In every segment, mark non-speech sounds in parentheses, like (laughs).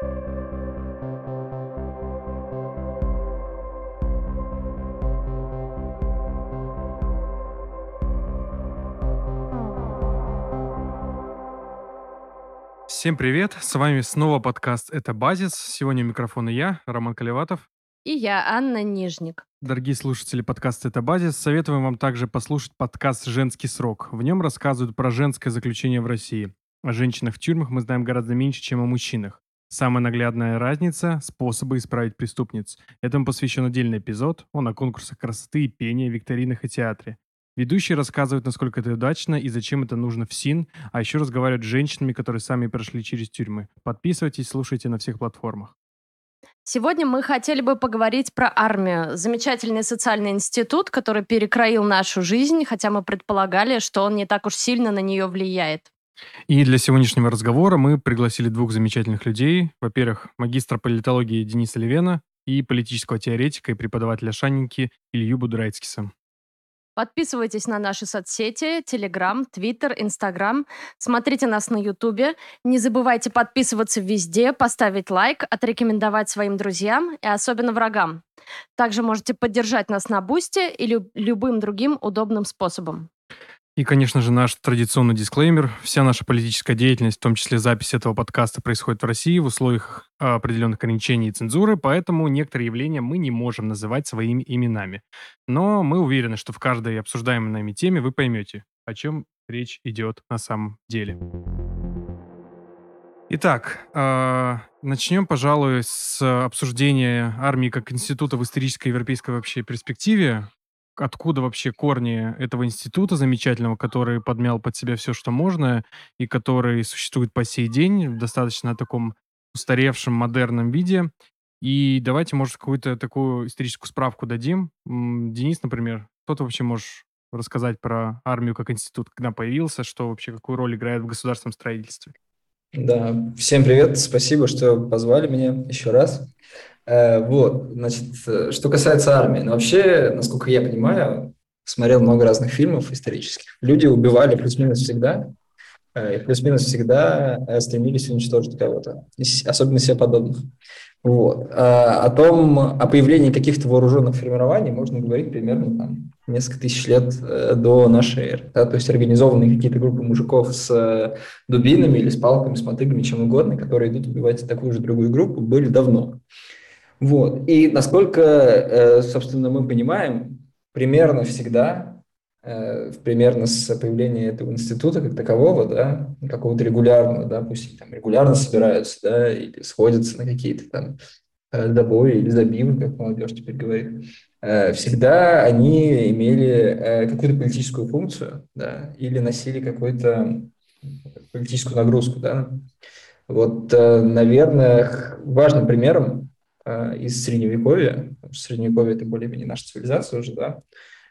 Всем привет! С вами снова подкаст «Это базис». Сегодня у микрофона я, Роман Колеватов. И я, Анна Нижник. Дорогие слушатели подкаста «Это базис», советуем вам также послушать подкаст «Женский срок». В нем рассказывают про женское заключение в России. О женщинах в тюрьмах мы знаем гораздо меньше, чем о мужчинах. Самая наглядная разница – способы исправить преступниц. Этому посвящен отдельный эпизод. Он о конкурсах красоты и пения, викторинах и театре. Ведущие рассказывают, насколько это удачно и зачем это нужно в СИН, а еще разговаривают с женщинами, которые сами прошли через тюрьмы. Подписывайтесь, слушайте на всех платформах. Сегодня мы хотели бы поговорить про армию. Замечательный социальный институт, который перекроил нашу жизнь, хотя мы предполагали, что он не так уж сильно на нее влияет. И для сегодняшнего разговора мы пригласили двух замечательных людей. Во-первых, магистра политологии Дениса Левена и политического теоретика и преподавателя Шанники Илью Будрайцкиса. Подписывайтесь на наши соцсети, Телеграм, Твиттер, Инстаграм. Смотрите нас на Ютубе. Не забывайте подписываться везде, поставить лайк, отрекомендовать своим друзьям и особенно врагам. Также можете поддержать нас на Бусте или любым другим удобным способом. И, конечно же, наш традиционный дисклеймер. Вся наша политическая деятельность, в том числе запись этого подкаста, происходит в России в условиях а, определенных ограничений и цензуры, поэтому некоторые явления мы не можем называть своими именами. Но мы уверены, что в каждой обсуждаемой нами теме вы поймете, о чем речь идет на самом деле. Итак, э, начнем, пожалуй, с обсуждения армии как института в исторической европейской вообще перспективе откуда вообще корни этого института замечательного, который подмял под себя все, что можно, и который существует по сей день в достаточно таком устаревшем, модерном виде. И давайте, может, какую-то такую историческую справку дадим. Денис, например, что ты вообще можешь рассказать про армию как институт, когда появился, что вообще, какую роль играет в государственном строительстве? Да, всем привет, спасибо, что позвали меня еще раз. Э, вот, значит, э, что касается армии, ну, вообще, насколько я понимаю, смотрел много разных фильмов исторических. Люди убивали плюс-минус всегда, э, и плюс-минус всегда стремились уничтожить кого-то, особенно себе подобных. Вот. А о том, о появлении каких-то вооруженных формирований можно говорить примерно там, несколько тысяч лет до нашей эры. Да? То есть организованные какие-то группы мужиков с дубинами или с палками, с мотыгами, чем угодно, которые идут убивать такую же другую группу, были давно. Вот. И насколько, э, собственно, мы понимаем, примерно всегда, э, примерно с появления этого института как такового, да, какого-то регулярного, да, пусть там регулярно собираются, да, или сходятся на какие-то там э, добои или забивы, как молодежь теперь говорит, всегда они имели какую-то политическую функцию, да, или носили какую-то политическую нагрузку, да. Вот, наверное, важным примером из Средневековья, Средневековье – это более-менее наша цивилизация уже, да,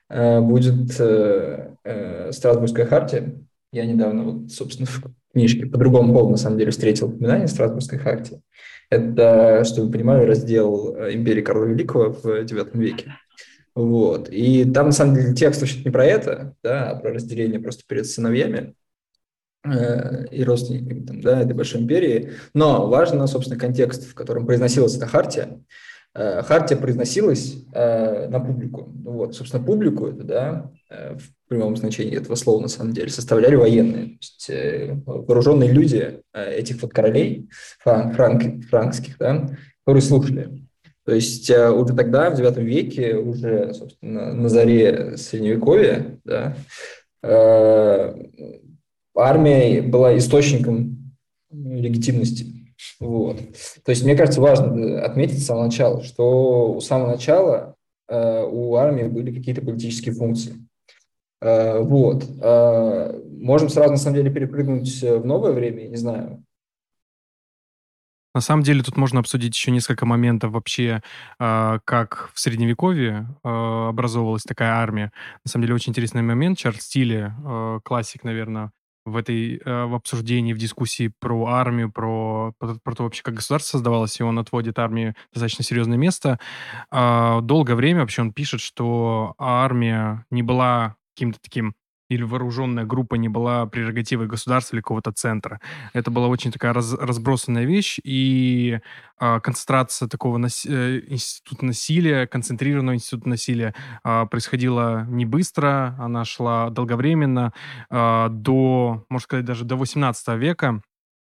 э, будет э, Страсбургская хартия. Я недавно, вот, собственно, в книжке по другому поводу, на самом деле, встретил упоминание Страсбургской хартии. Это, чтобы вы понимали, раздел империи Карла Великого в IX веке. Вот. И там, на самом деле, текст вообще не про это, да, а про разделение просто перед сыновьями. Э, и родственниками там, да, этой большой империи. Но важно, собственно, контекст, в котором произносилась эта хартия. Э, хартия произносилась э, на публику. Вот, собственно, публику это, да, в прямом значении этого слова, на самом деле, составляли военные. То есть вооруженные люди этих вот королей франк, франк, франкских, да, которые слушали. То есть уже тогда, в IX веке, уже, собственно, на заре Средневековья, да, армия была источником легитимности. Вот. То есть, мне кажется, важно отметить с самого начала, что у самого начала э, у армии были какие-то политические функции. Э, вот. Э, можем сразу, на самом деле, перепрыгнуть в новое время, не знаю. На самом деле тут можно обсудить еще несколько моментов вообще, э, как в Средневековье э, образовывалась такая армия. На самом деле очень интересный момент. Чарльз Стиле, э, классик, наверное, в этой э, в обсуждении, в дискуссии про армию, про, про, то вообще, как государство создавалось, и он отводит армии достаточно серьезное место. А, долгое время вообще он пишет, что армия не была каким-то таким или вооруженная группа не была прерогативой государства или какого-то центра. Это была очень такая раз, разбросанная вещь, и э, концентрация такого нас, э, института насилия, концентрированного института насилия э, происходила не быстро, она шла долговременно, э, до, можно сказать, даже до 18 века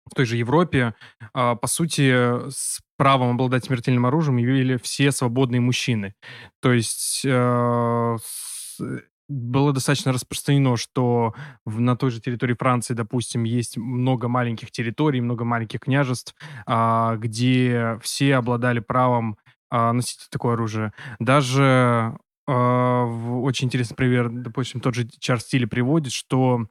в той же Европе, э, по сути, с правом обладать смертельным оружием явили все свободные мужчины. То есть э, было достаточно распространено, что в, на той же территории Франции, допустим, есть много маленьких территорий, много маленьких княжеств, а, где все обладали правом а, носить такое оружие. Даже а, в, очень интересный пример, допустим, тот же Чарльз приводит, что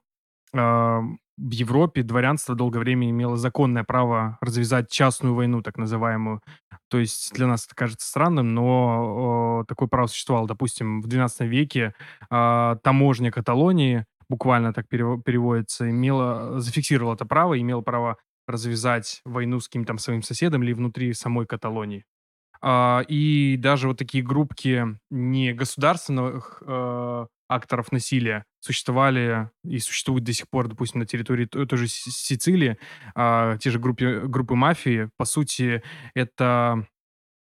в Европе дворянство долгое время имело законное право развязать частную войну, так называемую. То есть для нас это кажется странным, но э, такое право существовало. Допустим, в XII веке э, таможня Каталонии, буквально так переводится, имела, зафиксировала это право, имела право развязать войну с каким-то своим соседом или внутри самой Каталонии. А, и даже вот такие группки не государственных э, акторов насилия существовали и существуют до сих пор, допустим, на территории той, той же Сицилии, а, те же группы, группы мафии. По сути, это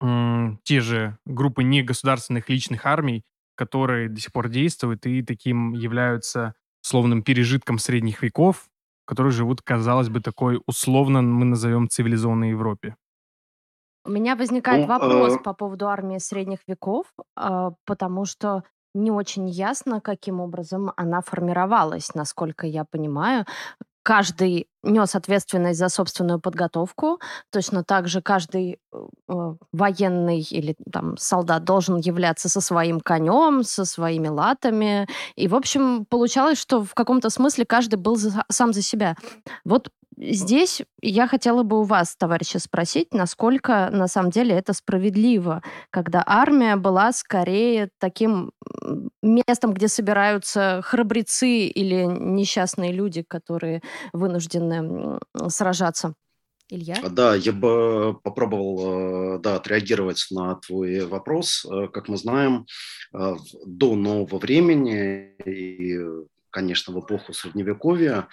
м, те же группы негосударственных личных армий, которые до сих пор действуют и таким являются словным пережитком средних веков, которые живут, казалось бы, такой условно мы назовем цивилизованной Европе. У меня возникает ну, вопрос э... по поводу армии средних веков, э, потому что не очень ясно, каким образом она формировалась, насколько я понимаю. Каждый нес ответственность за собственную подготовку. Точно так же каждый э, э, военный или там солдат должен являться со своим конем, со своими латами. И, в общем, получалось, что в каком-то смысле каждый был за, сам за себя. Вот Здесь я хотела бы у вас, товарищи, спросить, насколько на самом деле это справедливо, когда армия была скорее таким местом, где собираются храбрецы или несчастные люди, которые вынуждены сражаться. Илья? Да, я бы попробовал э, да, отреагировать на твой вопрос. Э, как мы знаем, э, до нового времени и конечно, в эпоху Средневековья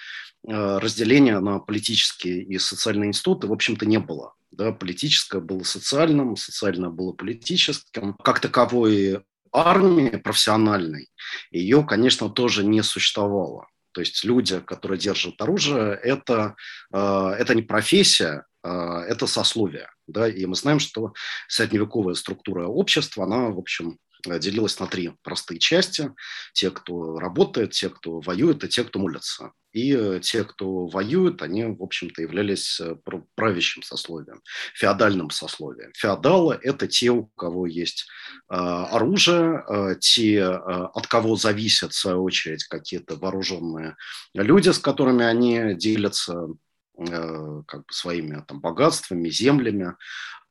э, разделения на политические и социальные институты, в общем-то, не было. Да, политическое было социальным, социальное было политическим. Как таковой армии профессиональной, ее, конечно, тоже не существовало. То есть люди, которые держат оружие, это, э, это не профессия, э, это сословие. Да? И мы знаем, что средневековая структура общества, она, в общем, Э, делилась на три простые части. Те, кто работает, те, кто воюет, и те, кто молятся. И э, те, кто воюет, они, в общем-то, являлись э, правящим сословием, феодальным сословием. Феодалы – это те, у кого есть э, оружие, э, те, э, от кого зависят, в свою очередь, какие-то вооруженные люди, с которыми они делятся как бы своими там, богатствами, землями,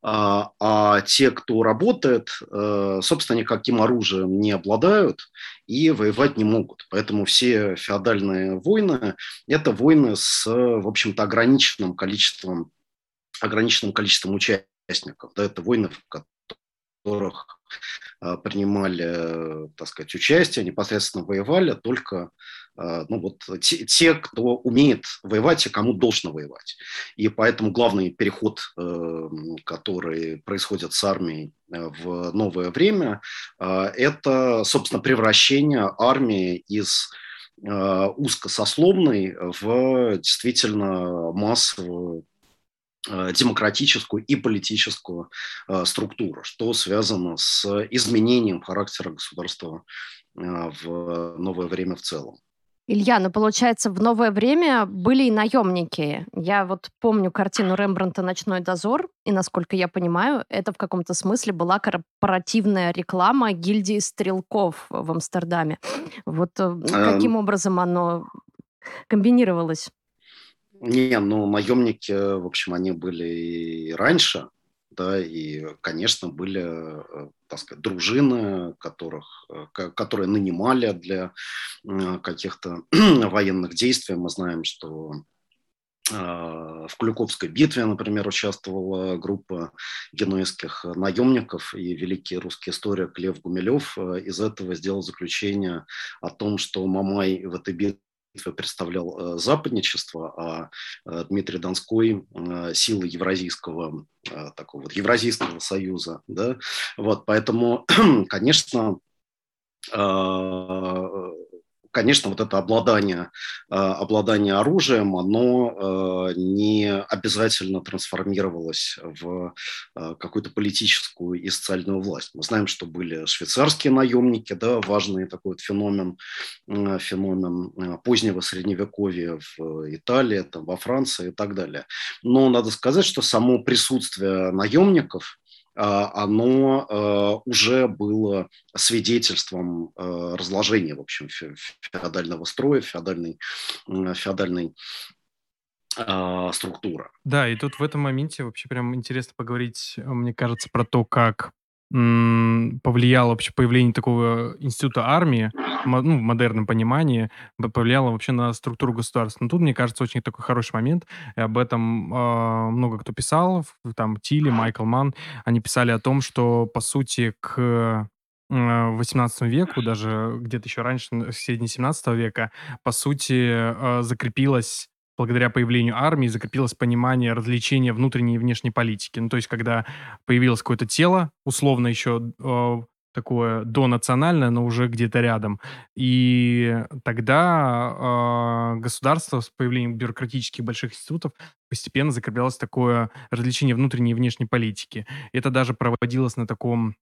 а, а те, кто работает, э, собственно, никаким оружием не обладают и воевать не могут. Поэтому все феодальные войны – это войны с, в общем-то, ограниченным количеством, ограниченным количеством участников. Да, это войны, в которых принимали, так сказать, участие, непосредственно воевали только а, ну вот те, те, кто умеет воевать и кому должно воевать. И поэтому главный переход, э, который происходит с армией э, в новое время, э, это, собственно, превращение армии из узкосословной в действительно массовую демократическую и политическую структуру, что связано с изменением характера государства в новое время в целом. Илья, ну получается, в новое время были и наемники. Я вот помню картину Рембранта «Ночной дозор», и, насколько я понимаю, это в каком-то смысле была корпоративная реклама гильдии стрелков в Амстердаме. Вот э, каким образом оно комбинировалось? Не, ну наемники, в общем, они были и раньше, да, и, конечно, были, э, так сказать, дружины, которых, э, которые нанимали для э, каких-то (clears throat) военных действий. Мы знаем, что в Куликовской битве, например, участвовала группа генуэзских наемников, и великий русский историк Лев Гумилев из этого сделал заключение о том, что Мамай в этой битве представлял западничество, а Дмитрий Донской силы евразийского такого вот евразийского союза, да, вот, поэтому, (clears throat) конечно, конечно, вот это обладание, э, обладание оружием, оно э, не обязательно трансформировалось в э, какую-то политическую и социальную власть. Мы знаем, что были швейцарские наемники, да, важный такой вот феномен, феномен позднего средневековья в Италии, там, во Франции и так далее. Но надо сказать, что само присутствие наемников, оно а, уже было свидетельством а, разложения, в общем, феодального строя, феодальной, феодальной структуры. Да, и тут в этом моменте вообще прям интересно поговорить, мне кажется, про то, как повлияло вообще появление такого института армии, ну, в модерном понимании, повлияло вообще на структуру государства. Но тут, мне кажется, очень такой хороший момент, и об этом э, много кто писал, там Тилли, Майкл Ман, они писали о том, что, по сути, к 18 веку, даже где-то еще раньше, в середине 17 века, по сути, э, закрепилась благодаря появлению армии закрепилось понимание развлечения внутренней и внешней политики. Ну, то есть, когда появилось какое-то тело, условно еще э, такое донациональное, но уже где-то рядом. И тогда э, государство с появлением бюрократических больших институтов постепенно закреплялось такое развлечение внутренней и внешней политики. Это даже проводилось на таком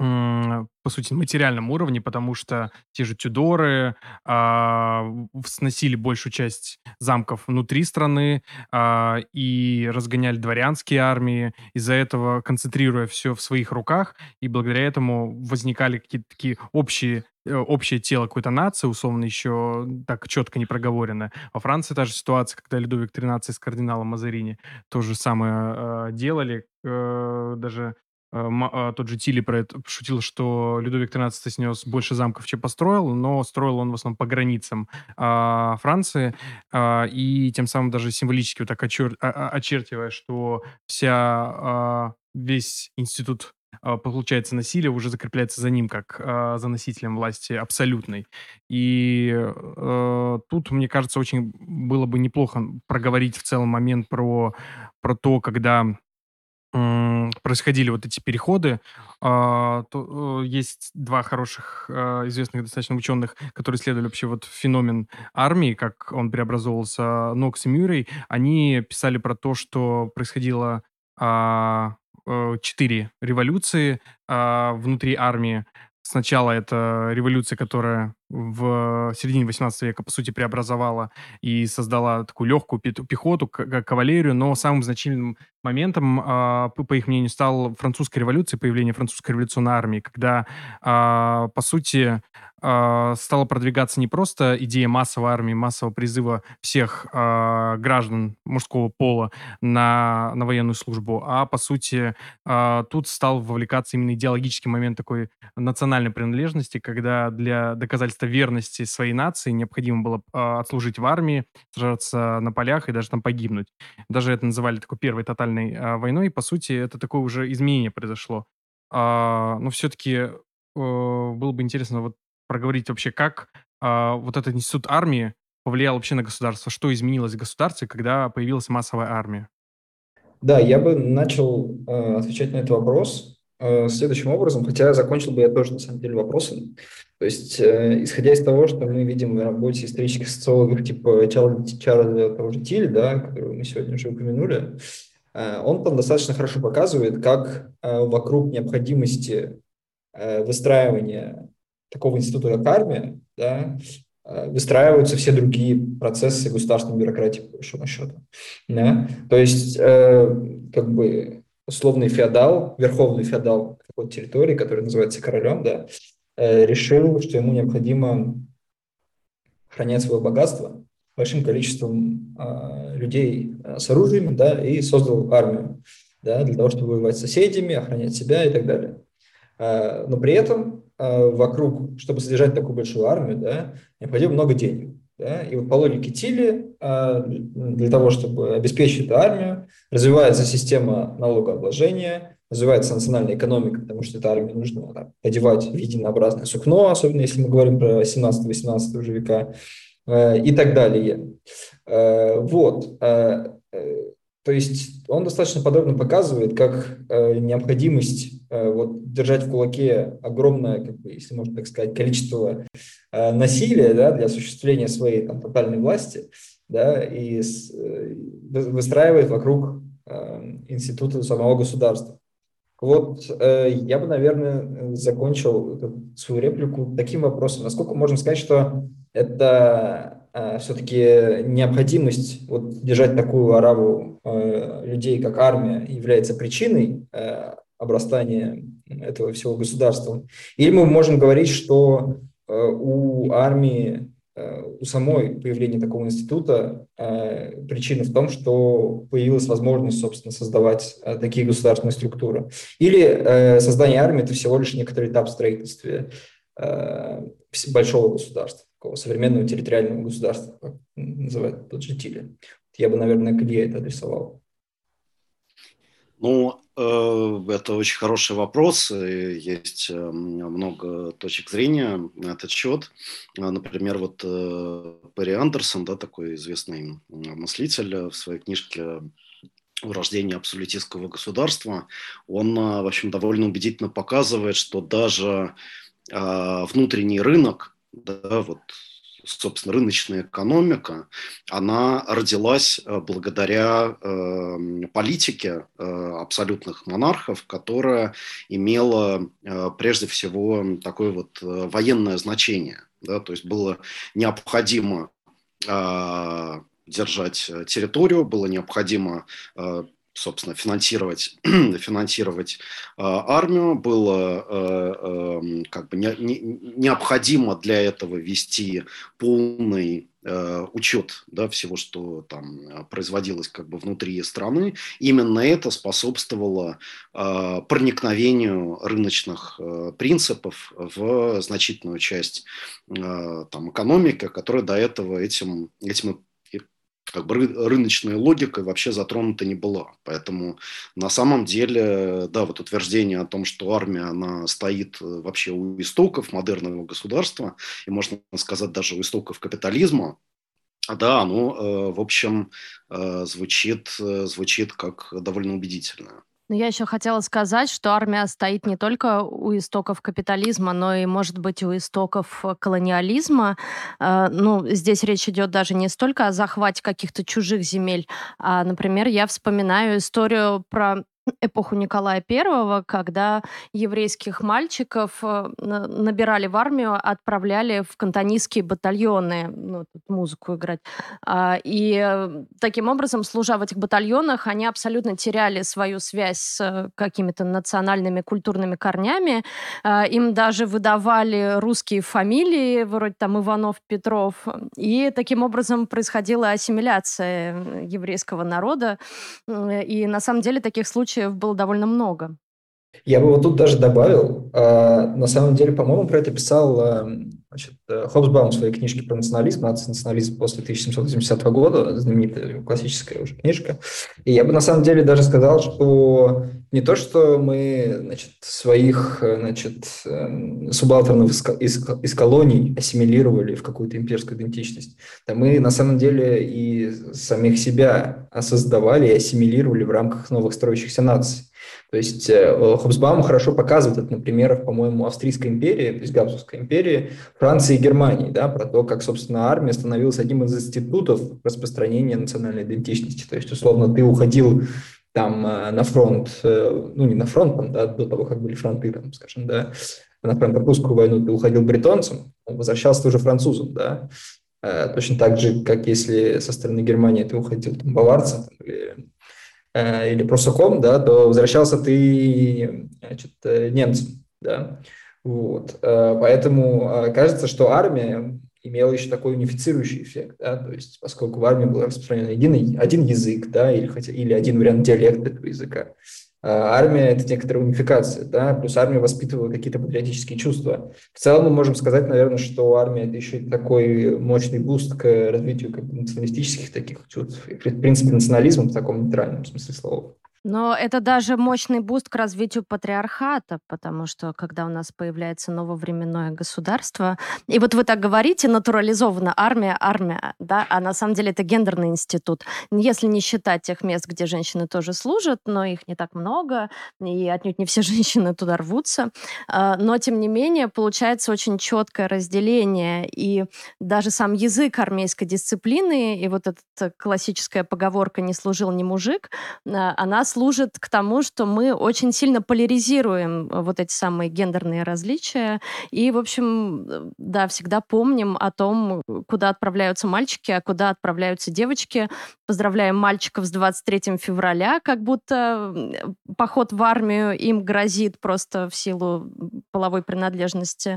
по сути, материальном уровне, потому что те же Тюдоры а, сносили большую часть замков внутри страны а, и разгоняли дворянские армии, из-за этого концентрируя все в своих руках, и благодаря этому возникали какие-то такие общие э, общее тело какой-то нации, условно, еще так четко не проговорено. Во Франции та же ситуация, когда Людовик XIII с кардиналом Мазарини то же самое э, делали, э, даже тот же Тилли про это пошутил, что Людовик XIII снес больше замков, чем построил, но строил он в основном по границам а, Франции, а, и тем самым даже символически вот так очер, а, а, очертивая, что вся, а, весь институт а, получается насилие уже закрепляется за ним как а, за носителем власти абсолютной. И а, тут, мне кажется, очень было бы неплохо проговорить в целом момент про, про то, когда происходили вот эти переходы. А, э, есть два хороших, а, известных достаточно ученых, которые исследовали вообще вот феномен армии, как он преобразовывался, Нокс и Мюррей. Они писали про то, что происходило а, э, четыре революции внутри армии. Сначала это революция, которая в середине 18 века, по сути, преобразовала и создала такую легкую пехоту, кавалерию, но самым значительным моментом, а, по их мнению, стала французская революция, появление французской революционной армии, когда, а, по сути, а, стала продвигаться не просто идея массовой армии, массового призыва всех граждан мужского пола на, на военную службу, а, по сути, тут стал вовлекаться именно идеологический момент такой национальной принадлежности, когда для доказательства просто верности своей нации необходимо было э, отслужить в армии, сражаться на полях и даже там погибнуть. Даже это называли такой первой тотальной э, войной. И, по сути, это такое уже изменение произошло. Э, но все-таки э, было бы интересно вот проговорить вообще, как э, вот этот институт армии повлиял вообще на государство, что изменилось в государстве, когда появилась массовая армия. Да, я бы начал э, отвечать на этот вопрос следующим образом, хотя закончил бы я тоже, на самом деле, вопросом. То есть, э, исходя из того, что мы видим в работе исторических социологов типа Чарльза, Чарльза того же Тилли, да, которого мы сегодня уже упомянули, э, он там достаточно хорошо показывает, как э, вокруг необходимости э, выстраивания такого института, как армия, да, э, выстраиваются все другие процессы государственной бюрократии, по большому счету. Да? То есть, э, как бы условный феодал, верховный феодал какой-то территории, который называется королем, да, Э, решил, что ему необходимо охранять свое богатство большим количеством э, людей э, с оружием, да, и создал армию, да, для того, чтобы воевать с соседями, охранять себя и так далее. но при этом вокруг, чтобы содержать такую большую армию, да, необходимо много денег. Да? И вот по логике Тилли, а, для того, чтобы обеспечить эту армию, развивается система налогообложения, развивается национальная экономика, потому что этой армии нужно так, одевать в единообразное сукно, особенно если мы говорим про 17-18 уже века, э, и так далее. Э, вот. Э, то есть он достаточно подробно показывает, как необходимость вот, держать в кулаке огромное, как бы, если можно так сказать, количество насилия да, для осуществления своей там, тотальной власти, да, и выстраивает вокруг института самого государства. Вот э, я бы, наверное, закончил свою реплику таким вопросом. Насколько можно сказать, что это э, все-таки необходимость вот, держать такую ораву э, людей, как армия, является причиной э, обрастания этого всего государства? Или мы можем говорить, что э, у армии Э, у самой появления такого института э, причина в том, что появилась возможность, собственно, создавать э, такие государственные структуры. Или создание армии – это всего лишь некоторый этап строительства большого государства, такого современного территориального государства, как называют тот же Тиле. Я бы, наверное, к Илье это адресовал. Ну, э, это очень хороший вопрос. Есть э, много точек зрения на этот счет. А, например, вот э, Перри Андерсон, да, такой известный мыслитель в своей книжке «Рождение абсолютистского государства», он, в общем, довольно убедительно показывает, что даже а, внутренний рынок, да, вот собственно, рыночная экономика, она родилась э, благодаря э, политике э, абсолютных монархов, которая имела э, прежде всего такое вот военное значение. Да, то есть было необходимо держать территорию, было необходимо собственно, финансировать, (clears throat) финансировать э, армию, было э, э, как бы не, не, необходимо для этого вести полный э, учет да, всего, что там производилось как бы внутри страны. Именно это способствовало э, проникновению рыночных э, принципов в значительную часть э, там, экономики, которая до этого этим, этим как бы рыночная логика вообще затронута не была. Поэтому на самом деле, да, вот утверждение о том, что армия, она стоит э, вообще у истоков модерного государства, и можно сказать даже у истоков капитализма, да, оно, э, в общем, э, звучит, звучит как довольно убедительно. Но я еще хотела сказать, что армия стоит не только у истоков капитализма, но и, может быть, у истоков э, колониализма. Э, ну, здесь речь идет даже не столько о захвате каких-то чужих земель, а, например, я вспоминаю историю про эпоху Николая I, когда еврейских мальчиков э, набирали в армию, отправляли в кантонистские батальоны, ну, тут музыку играть. А, и э, таким образом, служа в этих батальонах, они абсолютно теряли свою связь с э, какими-то национальными культурными корнями. А, им даже выдавали русские фамилии, вроде там Иванов, Петров. И таким образом происходила ассимиляция еврейского народа. И на самом деле таких случаев случаев было довольно много. Я бы вот тут даже добавил, а, на самом деле, по-моему, про это писал а, значит, э, Хобсбаум в своей книжке про национализм, национализм после 1780 года, знаменитая классическая уже книжка. И я бы на самом деле даже сказал, что не то, что мы значит, своих значит, эм, субалтернов из, из, из колоний ассимилировали в какую-то имперскую идентичность, да мы на самом деле и самих себя создавали и ассимилировали в рамках новых строящихся наций. То есть э, Хобсбаум хорошо показывает это на примерах, по-моему, Австрийской империи, то есть Габсбургской империи, Франции и Германии, да, про то, как, собственно, армия становилась одним из институтов распространения национальной идентичности. То есть, условно, ты уходил там э, на фронт, э, ну, не на фронт, там, да, до того, как были фронты, там, скажем, да, на франко-прусскую войну ты уходил бритонцем, возвращался ты уже французом, да, точно так же, как если со стороны Германии ты уходил там, баварцем или Э, или прусаком, да, то возвращался ты значит, э, немцем, да. Вот. Э, поэтому кажется, что армия имела еще такой унифицирующий эффект, да, то есть поскольку в армии был распространен один, один язык, да, или, хотя, или один вариант диалекта этого языка, армия – это некоторая унификация, да, плюс армия воспитывала какие-то патриотические чувства. В целом мы можем сказать, наверное, что армия – это еще такой мощный boost к развитию как националистических таких чувств, и, в принципе, национализма в таком нейтральном смысле слова. Но это даже мощный boost к развитию патриархата, потому что когда у нас появляется нововременное государство, и вот вы так говорите, натурализована армия, армия, да, а на самом деле это гендерный институт. Если не считать тех мест, где женщины тоже служат, но их не так много, и отнюдь не все (laughs) женщины туда рвутся, а, но тем не менее получается очень четкое разделение, и даже сам язык армейской дисциплины, и вот эта классическая поговорка «не служил – не мужик», а, она служит к тому, что мы очень сильно поляризируем э, вот эти самые гендерные различия. И, в общем, э, да, всегда помним о том, куда отправляются мальчики, а куда отправляются девочки. Поздравляем мальчиков с 23 февраля, как будто поход в армию им грозит просто в силу половой принадлежности.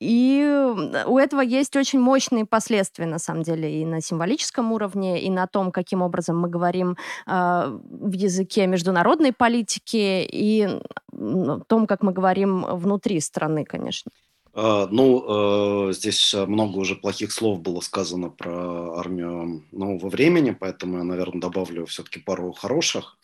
И у этого есть очень мощные последствия, на самом деле, и на символическом уровне, и на том, каким образом мы говорим в языке языке международной политики и том, как мы говорим внутри страны, конечно. А, ну, э, здесь много уже плохих слов было сказано про армию нового времени, поэтому я, наверное, добавлю все-таки пару хороших.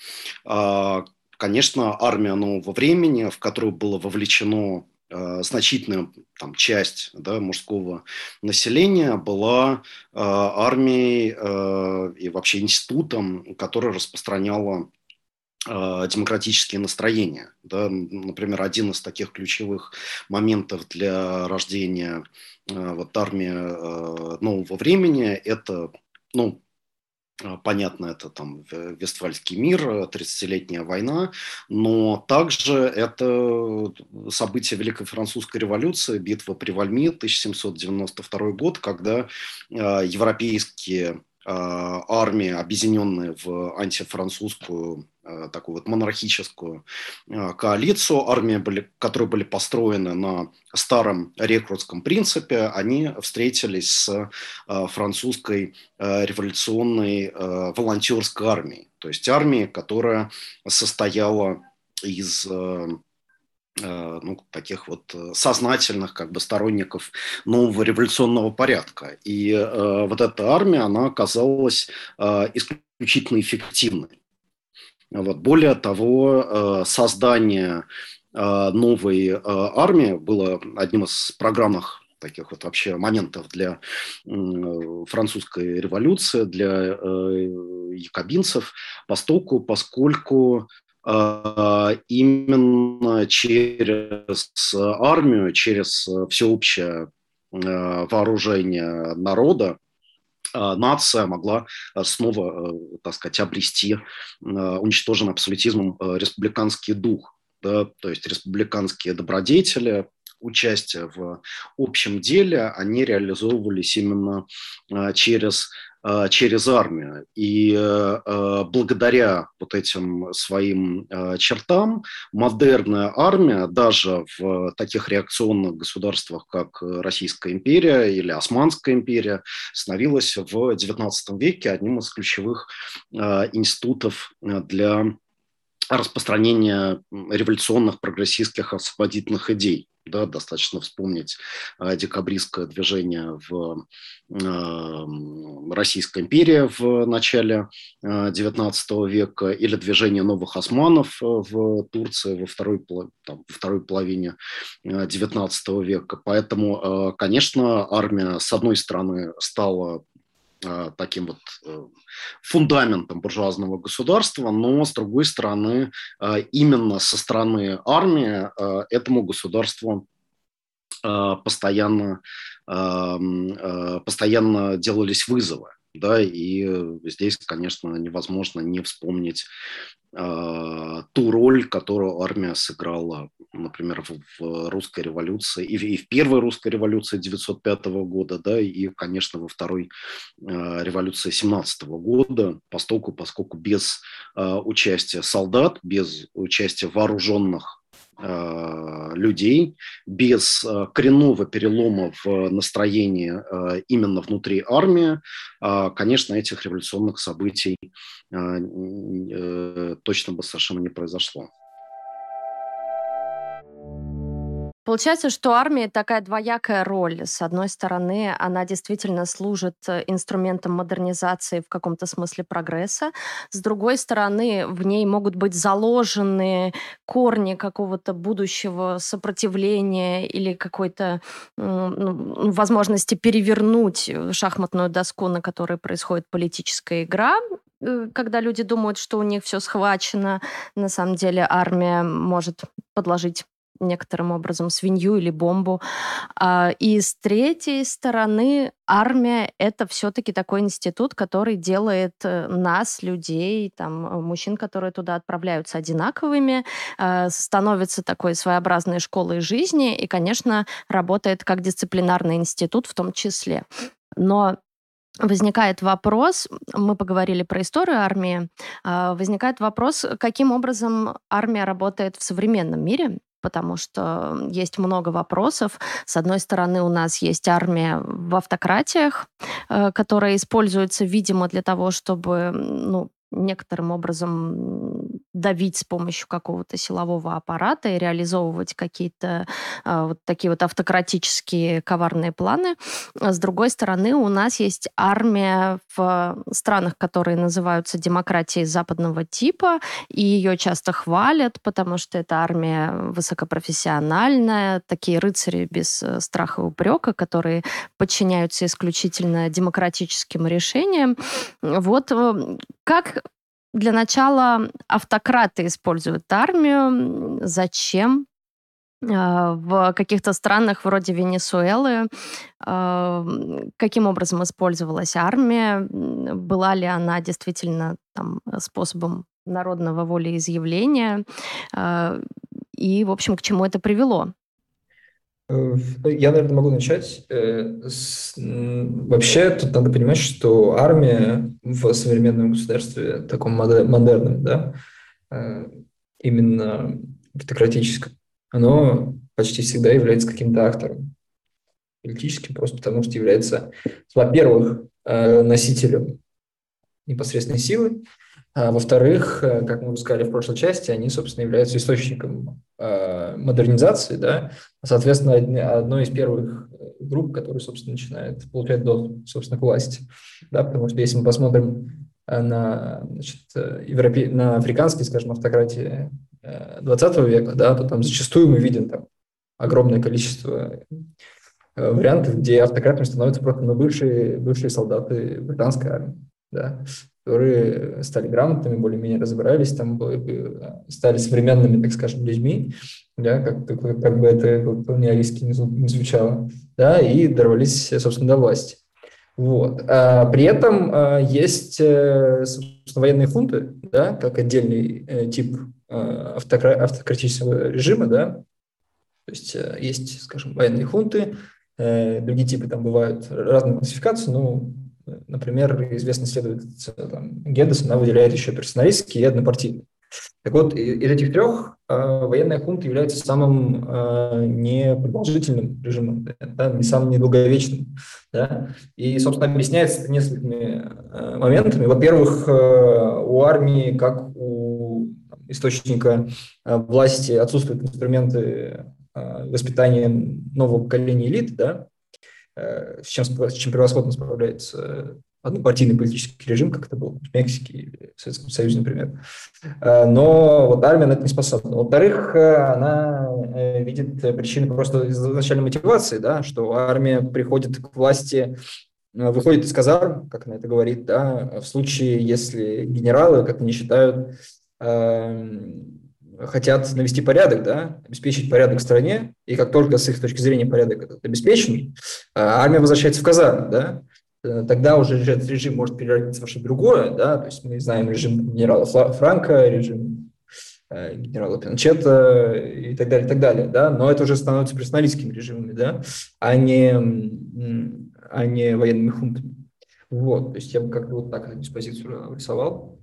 А, конечно, армия нового времени, в которую было вовлечено э, значительная там, часть да, мужского населения была э, армией э, и вообще институтом, который распространяла демократические настроения. Да? Например, один из таких ключевых моментов для рождения а, вот, армии а, нового времени – это ну, Понятно, это там Вестфальский мир, 30-летняя война, но также это события Великой Французской революции, битва при Вальме, 1792 год, когда европейские армии, объединенные в антифранцузскую такую вот монархическую э, коалицию, армии, были, которые были построены на старом рекрутском принципе, они встретились с э, французской революционной волонтерской армией, то есть армией, которая состояла из ну, таких вот сознательных как бы сторонников нового революционного порядка. И э, вот эта армия, она оказалась э, исключительно эффективной. Вот. Более того, э, создание э, новой э, армии было одним из программных таких вот вообще моментов для французской революции, для якобинцев, постоку, поскольку именно через армию, через всеобщее вооружение народа нация могла а, снова, э, так сказать, обрести а, уничтоженный абсолютизмом э, республиканский дух. Да, то есть республиканские добродетели, участие в общем деле, они реализовывались именно через Э, через армию. И э, э, благодаря вот этим своим чертам модерная армия даже в таких реакционных государствах, как Российская империя или Османская империя, становилась в XIX веке одним из ключевых институтов для распространения революционных прогрессистских освободительных идей. Да, достаточно вспомнить э, декабристское движение в э, Российской империи в начале XIX э, века или движение новых османов в Турции во второй, там, во второй половине XIX века. Поэтому, конечно, армия, с одной стороны, стала Э, таким вот э, фундаментом буржуазного государства, но, с другой стороны, э, именно со стороны армии этому государству постоянно, постоянно делались вызовы. Да, и здесь, конечно, невозможно не вспомнить э, ту роль, которую армия сыграла, например, в, в русской революции, и в, и в первой русской революции 1905 года, да, и, конечно, во второй э, революции 17 года, поскольку, поскольку без э, участия солдат, без участия вооруженных Э, людей, без э, коренного перелома в настроении э, именно внутри армии, конечно, этих революционных событий точно бы совершенно не произошло. Получается, что армия такая двоякая роль. С одной стороны, она действительно служит э, инструментом модернизации в каком-то смысле прогресса. С другой стороны, в ней могут быть заложены корни какого-то будущего сопротивления или какой-то ну, возможности перевернуть э, шахматную доску, на которой происходит политическая игра, э, когда люди думают, что у них все схвачено, на самом деле армия может подложить некоторым образом свинью или бомбу. А, и с третьей стороны, армия — это все-таки такой институт, который делает э, нас, людей, там, э, мужчин, которые туда отправляются одинаковыми, а, становится такой своеобразной школой жизни и, конечно, работает как дисциплинарный институт в том числе. Но возникает вопрос, мы поговорили про историю армии, а, возникает вопрос, каким образом армия работает в современном мире, потому что есть много вопросов. С одной стороны, у нас есть армия в автократиях, э, которая используется, видимо, для того, чтобы ну, некоторым образом давить с помощью какого-то силового аппарата и реализовывать какие-то э, вот такие вот автократические коварные планы. А с другой стороны, у нас есть армия в странах, которые называются демократией западного типа, и ее часто хвалят, потому что это армия высокопрофессиональная, такие рыцари без э, страха и упрека, которые подчиняются исключительно демократическим решениям. Вот э, как для начала автократы используют армию. Зачем? А, в каких-то странах вроде Венесуэлы а, каким образом использовалась армия? Была ли она действительно там, способом народного волеизъявления? А, и, в общем, к чему это привело? Э, я, наверное, могу начать. Э, вообще, тут надо понимать, что армия в современном государстве, таком модерном, да, э, именно автократическом, оно почти всегда является каким-то актором политическим, просто потому что является, во-первых, носителем непосредственной силы, а во-вторых, э, как мы уже сказали в прошлой части, они, собственно, являются источником э, модернизации, да, соответственно, одной из первых э, групп, которые, собственно, начинает получать доступ, собственно, к власти, да, потому что если мы посмотрим на, значит, европе... на африканские, скажем, автократии 20 века, да, то там зачастую мы видим там огромное количество вариантов, где автократами становятся просто ну, бывшие, бывшие солдаты британской армии. Да которые стали грамотными, более-менее разобрались, там стали современными, так скажем, людьми, да, как, как, как бы это колониалистски не звучало, да, и дорвались, собственно, до власти. Вот. А при этом а, есть, э, собственно, военные хунты, да, как отдельный э, тип э, автокра- автократического режима, да, то есть есть, скажем, военные хунты, другие типы там бывают разные классификации, но Например, известный исследователь там, Гедес, она выделяет еще персоналистский и однопартийный. Так вот, из этих трех э, военная хунта является самым э, непродолжительным режимом, да, не самым недолговечным. Да? И, собственно, объясняется это несколькими э, моментами. Во-первых, э, у армии, как у источника э, власти, отсутствуют инструменты э, воспитания нового поколения элит, да, с чем, с чем превосходно справляется однопартийный политический режим, как это было в Мексике или в Советском Союзе, например. Э, но вот армия на это не способна. Во-вторых, э, она видит причины просто изначальной мотивации, да, что армия приходит к власти выходит из казарм, как она это говорит, да, в случае, если генералы, как они считают, хотят навести порядок, да, обеспечить порядок в стране, и как только с их точки зрения порядок обеспечен, а, армия возвращается в казарму, да, э, тогда уже режим может переродиться во что-то другое, да, то есть мы знаем режим генерала Франка, режим э, генерала Пинчета и так далее, и так далее, да, но это уже становится персоналистскими режимами, да, а не, а не военными хунтами. Вот, то есть я бы как-то вот так эту диспозицию рисовал.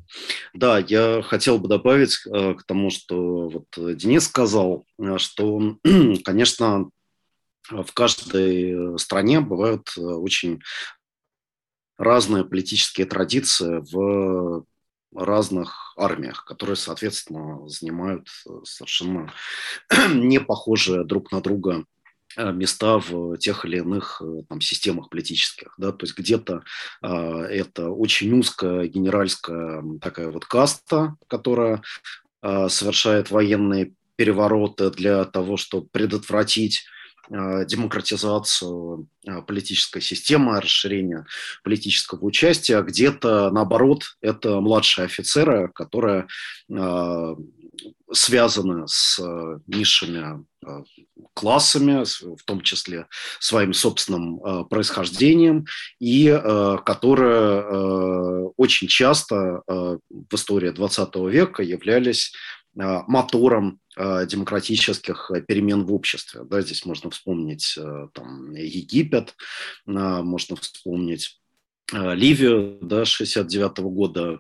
Да, я хотел бы добавить э, к тому, что вот Денис сказал, э, что, (clears throat) конечно, в каждой стране бывают э, очень разные политические традиции в разных армиях, которые, соответственно, занимают совершенно (clears throat) не похожие друг на друга Э, места в тех или иных э, там, системах политических. Да? То есть где-то э, это очень узкая генеральская такая вот каста, которая э, совершает военные перевороты для того, чтобы предотвратить э, демократизацию политической системы, расширение политического участия, где-то, наоборот, это младшие офицеры, которые связаны с низшими Э, классами, в том числе своим собственным э, происхождением, и э, которые очень часто в истории 20 века являлись мотором демократических перемен в обществе. Да, здесь можно вспомнить там, Египет, можно вспомнить Ливию да, 69 года,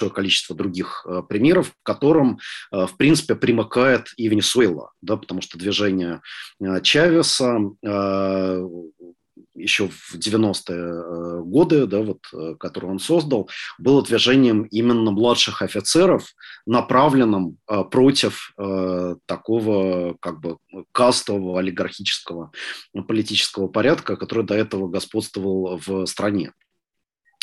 большой количество других э, примеров, к которым, э, в принципе, примыкает и Венесуэла, да, потому что движение э, Чавеса еще в 90-е годы, да, вот, который он создал, было движением именно младших офицеров, направленным против такого как бы кастового олигархического политического порядка, который до этого господствовал в стране.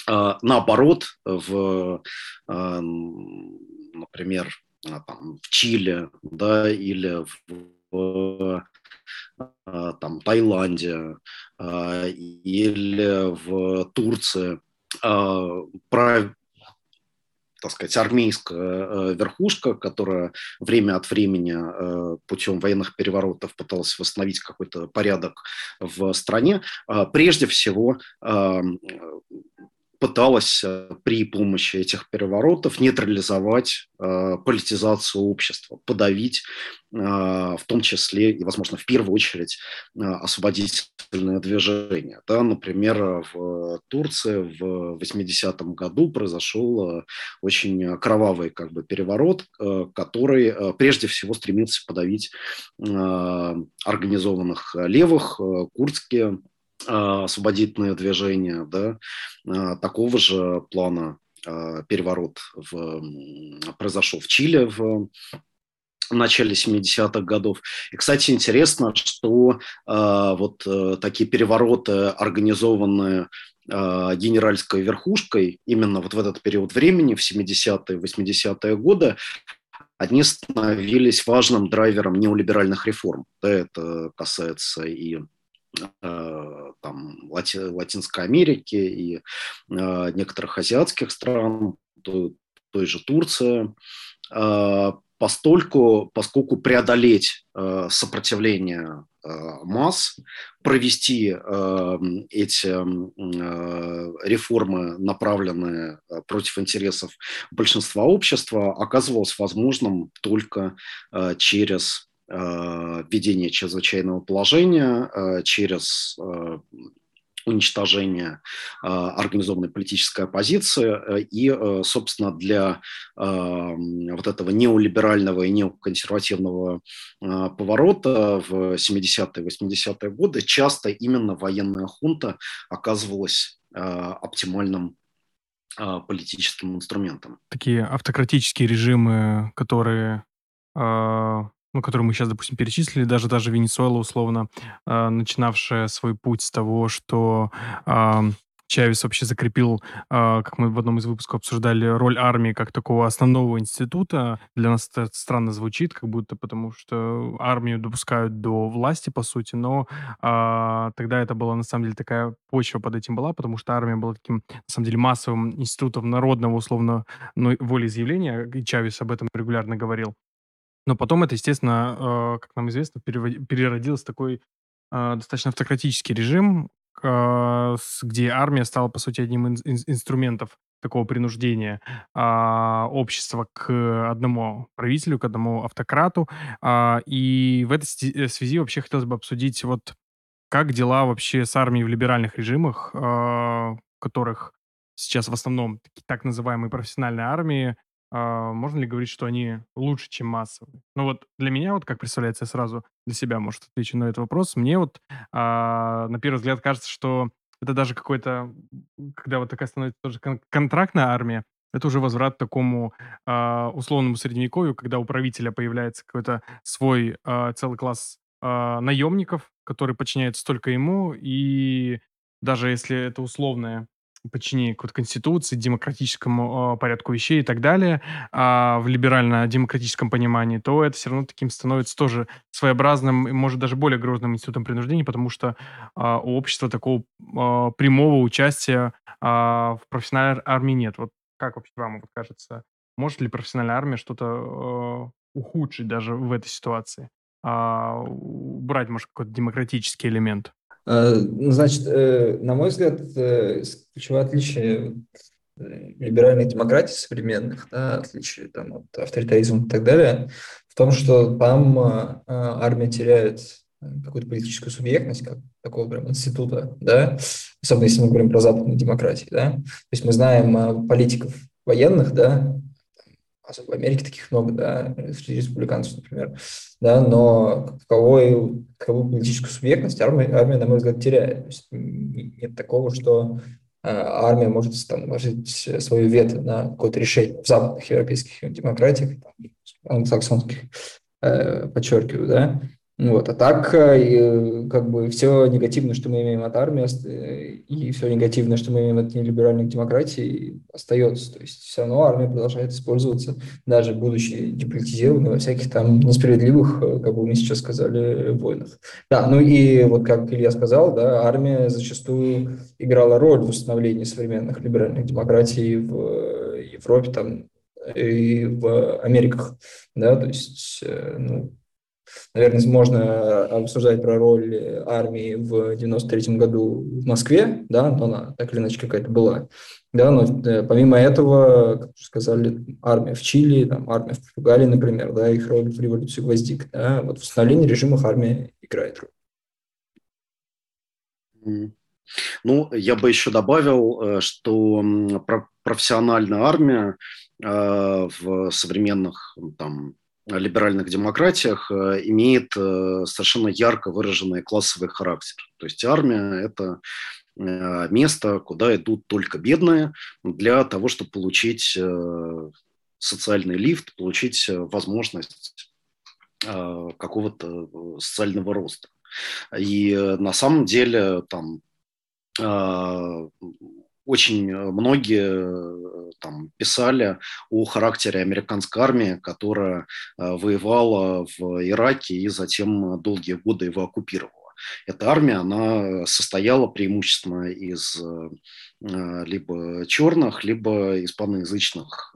А, наоборот, в, а, например, а, там, в Чили да, или в там, Таиланде или в Турции прав, так сказать, армейская верхушка, которая время от времени путем военных переворотов пыталась восстановить какой-то порядок в стране, прежде всего пыталась э, при помощи этих переворотов нейтрализовать э, политизацию общества, подавить э, в том числе и, возможно, в первую очередь э, освободительное движение. Да, например, в Турции в 80-м году произошел э, очень кровавый как бы, переворот, э, который прежде всего стремился подавить организованных левых, курдские освободительное движение, да, а, такого же плана а, переворот в, произошел в Чили в начале 70-х годов. И, кстати, интересно, что э, вот э, такие перевороты, организованные э, генеральской верхушкой, именно вот в этот период времени, в 70-е, 80-е годы, они становились важным драйвером неолиберальных реформ. Да, это касается и там, Лати, Латинской Америки и э, некоторых азиатских стран, то, той же Турции, э, постольку, поскольку преодолеть э, сопротивление э, масс, провести э, эти э, реформы, направленные э, против интересов большинства общества, оказывалось возможным только э, через Э, введение чрезвычайного положения э, через э, уничтожение организованной политической оппозиции. И, собственно, для вот этого неолиберального и неоконсервативного поворота в 70-е, 80-е годы часто именно военная хунта оказывалась оптимальным политическим инструментом. Такие автократические режимы, которые ну, которые мы сейчас, допустим, перечислили, даже даже Венесуэла, условно, э, начинавшая свой путь с того, что э, Чавес вообще закрепил, э, как мы в одном из выпусков обсуждали, роль армии как такого основного института. Для нас это странно звучит, как будто потому что армию допускают до власти, по сути, но э, тогда это была, на самом деле, такая почва под этим была, потому что армия была таким, на самом деле, массовым институтом народного, условно, ну, волеизъявления, и Чавес об этом регулярно говорил. Но потом это, естественно, э, как нам известно, переродилось в такой э, достаточно автократический режим, э, где армия стала, по сути, одним из инструментов такого принуждения а, общества к одному правителю, к одному автократу. А, и в этой связи вообще хотелось бы обсудить вот как дела вообще с армией в либеральных режимах? которых сейчас в основном так называемые профессиональные армии, а, можно ли говорить, что они лучше, чем массовые? Ну вот для меня, вот как представляется, я сразу для себя, может, отвечу на этот вопрос. Мне вот а, на первый взгляд кажется, что это даже какой-то, когда вот такая становится тоже кон- контрактная армия, это уже возврат к такому а, условному средневековью, когда у правителя появляется какой-то свой а, целый класс а, наемников, которые подчиняются только ему, и даже если это условное подчинение какой-то конституции, демократическому э, порядку вещей и так далее, а в либерально-демократическом понимании, то это все равно таким становится тоже своеобразным и, может, даже более грозным институтом принуждения, потому что э, у общества такого э, прямого участия э, в профессиональной армии нет. Вот как вообще вам вот кажется, может ли профессиональная армия что-то э, ухудшить даже в этой ситуации? А, убрать, может, какой-то демократический элемент? Э, ну, значит, э, на мой взгляд, э, ключевое отличие либеральных демократий современных, да, отличие там, от авторитаризма и так далее, в том, что там армия теряет какую-то политическую субъектность, как такого прям института, да, особенно если мы говорим про западные демократии, да, то есть мы знаем политиков военных, да, в Америке таких много, да, среди республиканцев, например, да, но каковой, каковую политическую субъектность армия, армия, на мой взгляд, теряет. То есть нет такого, что э, армия может там, вложить свою вето на какое-то решение в западных европейских демократиях, там, англосаксонских, э, подчеркиваю, да, вот. А так, э, как бы все негативное, что мы имеем от армии, э, и все негативное, что мы имеем от нелиберальных демократий, остается. То есть все равно армия продолжает использоваться, даже будучи деполитизированной во всяких там несправедливых, э, как бы мы сейчас сказали, войнах. Да, ну и вот как Илья сказал, да, армия зачастую играла роль в установлении современных либеральных демократий в Европе там, и в Америках. Да, то есть, ну, Наверное, можно обсуждать про роль армии в 93 году в Москве, да, но она так или иначе какая-то была. Да, но э, помимо этого, как сказали, армия в Чили, там, армия в Португалии, например, да, их роль в революции гвоздик, да, вот в установлении режимов армия играет роль. Ну, я бы еще добавил, э, что профессиональная армия э, в современных там, либеральных демократиях э, имеет э, совершенно ярко выраженный классовый характер. То есть армия – это э, место, куда идут только бедные для того, чтобы получить социальный лифт, получить возможность какого-то социального роста. И на самом деле там очень э, многие э, там, писали о характере американской армии, которая э, воевала в Ираке и затем долгие годы его оккупировала. Эта армия, она состояла преимущественно из либо черных, либо испаноязычных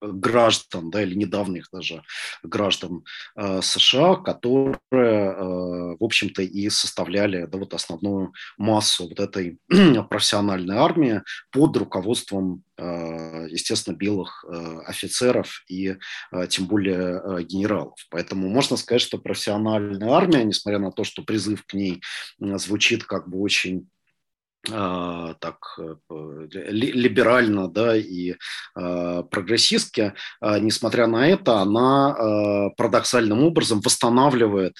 граждан, да, или недавних даже граждан э, США, которые, э, в общем-то, и составляли да, вот основную массу вот этой (clears throat) профессиональной армии под руководством, э, естественно, белых офицеров и тем более генералов. Поэтому можно сказать, что профессиональная армия, несмотря на то, что призыв к ней звучит как бы очень так э, либерально да, и а, прогрессистски, а, несмотря на это, она парадоксальным образом восстанавливает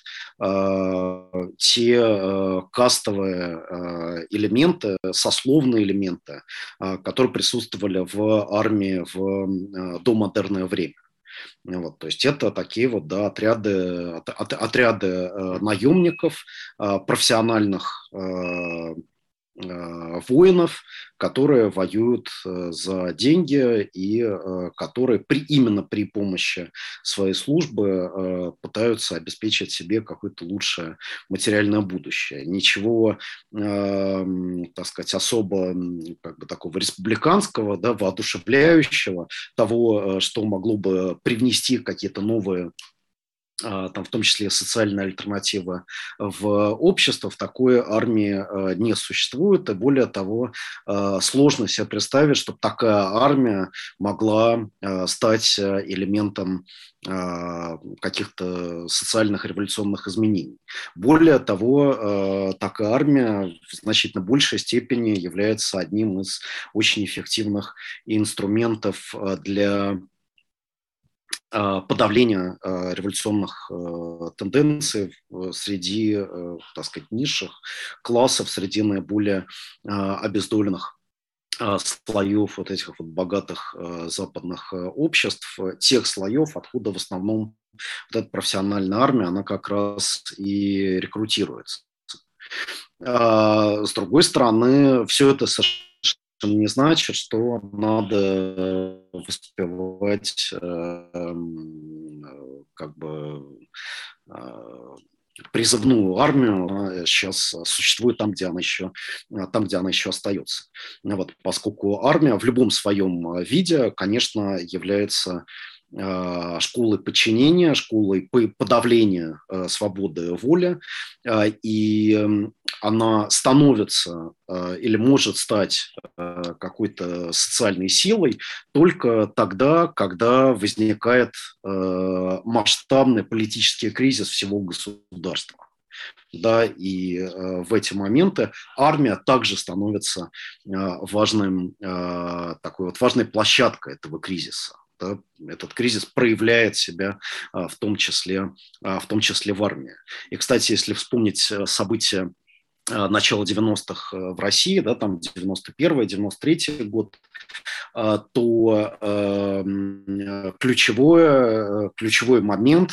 те кастовые элементы, сословные элементы, которые присутствовали в армии в домодерное время. Вот, то есть это такие вот да, отряды, от, отряды э, наемников, профессиональных воинов, которые воюют э, за деньги и э, которые при, именно при помощи своей службы пытаются обеспечить себе какое-то лучшее материальное будущее. Ничего, так сказать, особо как бы такого республиканского, да, воодушевляющего, того, что могло бы привнести какие-то новые там, в том числе социальная альтернатива в общество, в такой армии а, не существует. И более того, а, сложно себе представить, чтобы такая армия могла стать элементом каких-то социальных революционных изменений. Более того, такая армия в значительно большей степени является одним из очень эффективных инструментов для а, подавления а, революционных а, тенденций среди, так сказать, низших классов, среди наиболее обездоленных слоев вот этих вот богатых западных обществ, тех слоев, откуда в основном вот эта профессиональная армия, она как раз и рекрутируется. С другой стороны, все это совершенно не значит, что надо воспевать э, как бы э, призывную армию сейчас существует там, где она еще, там, где она еще остается. Вот, поскольку армия в любом своем виде, конечно, является школы подчинения, школой подавления э, свободы воли, э, и она становится или может стать какой-то социальной силой только тогда, когда возникает масштабный политический кризис всего государства. Да, и в эти моменты армия также становится важным, такой вот важной площадкой этого кризиса да, этот кризис проявляет себя а, в том числе, а, в том числе в армии. И, кстати, если вспомнить э, события а, начала 90-х э, в России, да, там 91-93 год, то э, ключевой, ключевой момент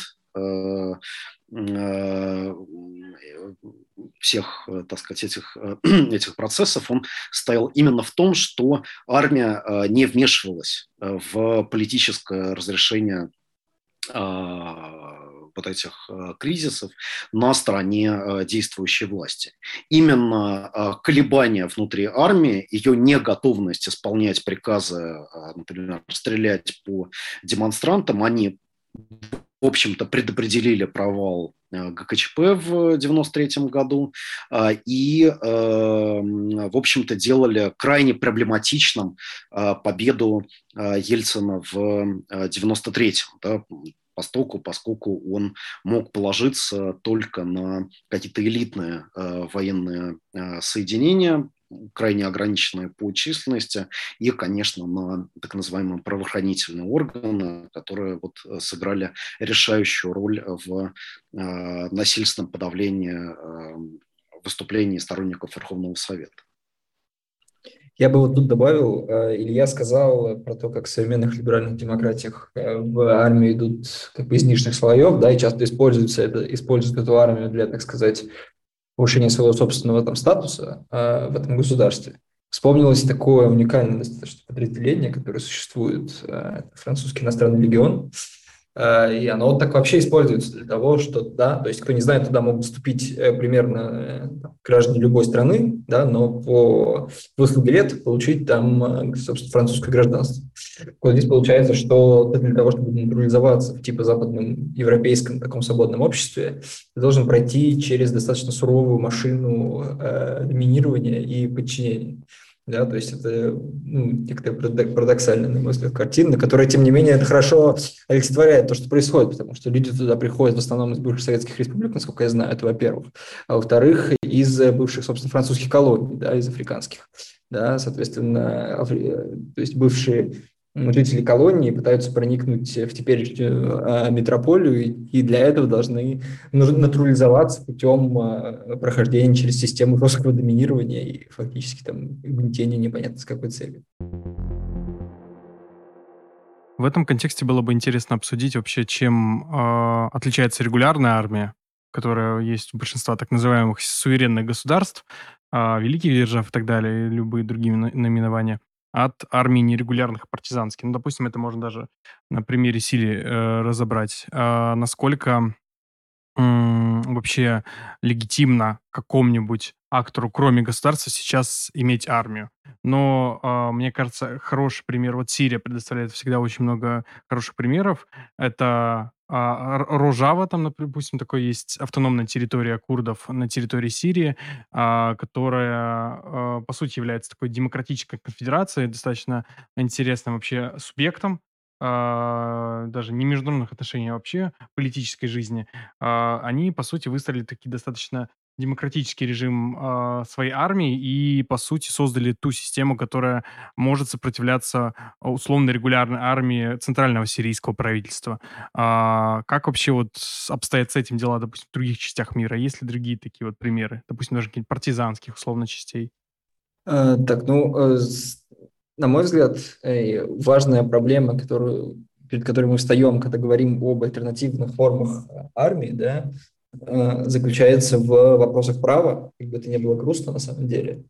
всех, э, так сказать, этих, э, (clears throat) этих процессов, он стоял именно в том, что армия э, не вмешивалась в политическое разрешение вот этих кризисов на стороне действующей власти. Именно колебания внутри армии, ее неготовность исполнять приказы, например, стрелять по демонстрантам, они в общем-то, предопределили провал э, ГКЧП в 1993 году а, и, э, в общем-то, делали крайне проблематичным э, победу Ельцина в 1993 да, поскольку, поскольку он мог положиться только на какие-то элитные военные соединения, крайне ограниченная по численности, и, конечно, на так называемые правоохранительные органы, которые вот э, сыграли решающую роль в э, насильственном подавлении э, выступлений сторонников Верховного Совета. Я бы вот тут добавил, Илья сказал про то, как в современных либеральных демократиях в армию идут как бы из нижних слоев, да, и часто используется это, используют эту армию для, так сказать, повышения своего собственного там, статуса э, в этом государстве. Вспомнилось такое уникальное достаточно подразделение, которое существует, э, французский иностранный легион, и оно так вообще используется для того, что, да, то есть, кто не знает, туда могут вступить э, примерно э, граждане любой страны, да, но по выслуге лет получить там, собственно, французское гражданство. Вот здесь получается, что для того, чтобы натурализоваться в типа западном европейском таком свободном обществе, ты должен пройти через достаточно суровую машину э, доминирования и подчинения. Да, то есть это ну, некоторая парадоксальная, на мой взгляд, картина, которая, тем не менее, это хорошо олицетворяет то, что происходит, потому что люди туда приходят в основном из бывших советских республик, насколько я знаю, это во-первых. А во-вторых, из бывших, собственно, французских колоний, да, из африканских. Да, соответственно, афри... то есть бывшие жители колонии пытаются проникнуть в теперешнюю а, метрополию, и для этого должны натурализоваться путем а, прохождения через систему русского доминирования и фактически там угнетения непонятно с какой целью. В этом контексте было бы интересно обсудить вообще, чем э, отличается регулярная армия, которая есть у большинства так называемых суверенных государств, э, великих держав и так далее, и любые другие наименования, от армии нерегулярных партизанских. Ну, допустим, это можно даже на примере Сирии э, разобрать. Э, насколько вообще легитимно какому-нибудь актору, кроме государства, сейчас иметь армию. Но э, мне кажется, хороший пример, вот Сирия предоставляет всегда очень много хороших примеров. Это а, Рожава, там, допустим, такой есть автономная территория курдов на территории Сирии, а, которая, а, по сути, является такой демократической конфедерацией, достаточно интересным вообще субъектом, а, даже не международных отношений, а вообще политической жизни. Они, по сути, выстроили такие достаточно демократический режим э, своей армии и, по сути, создали ту систему, которая может сопротивляться условно-регулярной армии центрального сирийского правительства. А, как вообще вот обстоят с этим дела, допустим, в других частях мира? Есть ли другие такие вот примеры? Допустим, даже каких-нибудь партизанских, условно, частей? А, так, ну, э, на мой взгляд, важная проблема, которую, перед которой мы встаем, когда говорим об альтернативных формах армии, да, Э, заключается в вопросах права, как бы это ни было грустно на самом деле,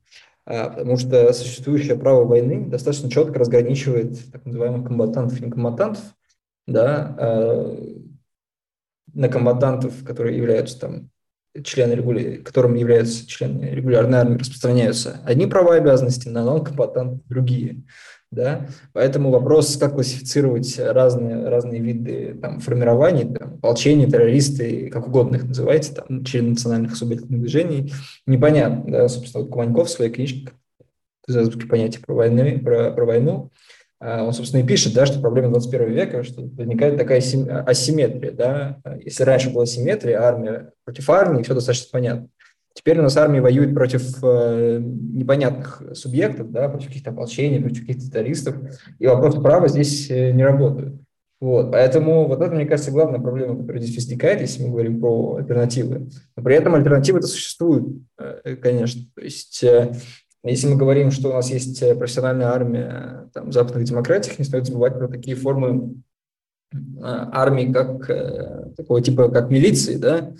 а, потому что существующее право войны достаточно четко разграничивает так называемых комбатантов и некомбатантов, да, а, на комбатантов, которые являются там члены регуля... которым являются члены регулярной армии, распространяются одни права и обязанности, на нон-комбатантов другие да, поэтому вопрос, как классифицировать разные, разные виды там, формирований, там, ополчения, террористы, как угодно их называйте, там, члены национальных освободительных движений, непонятно, да, собственно, вот Куманьков в своей книжке «Азбуки понятия про, войны, про, про войну», а, он, собственно, и пишет, да, что проблема 21 века, что возникает такая асимметрия, да, если раньше была симметрия, армия против армии, все достаточно понятно, Теперь у нас армия воюет против э, непонятных субъектов, да, против каких-то ополчений, против каких-то террористов, и вопросы права здесь э, не работают. Вот, поэтому вот это, мне кажется, главная проблема, которая здесь возникает, если мы говорим про альтернативы. Но при этом альтернативы-то существуют, э, конечно. То есть, э, если мы говорим, что у нас есть профессиональная армия там, западных демократиях, не стоит забывать про такие формы э, армии, как э, такого типа, как милиции, да,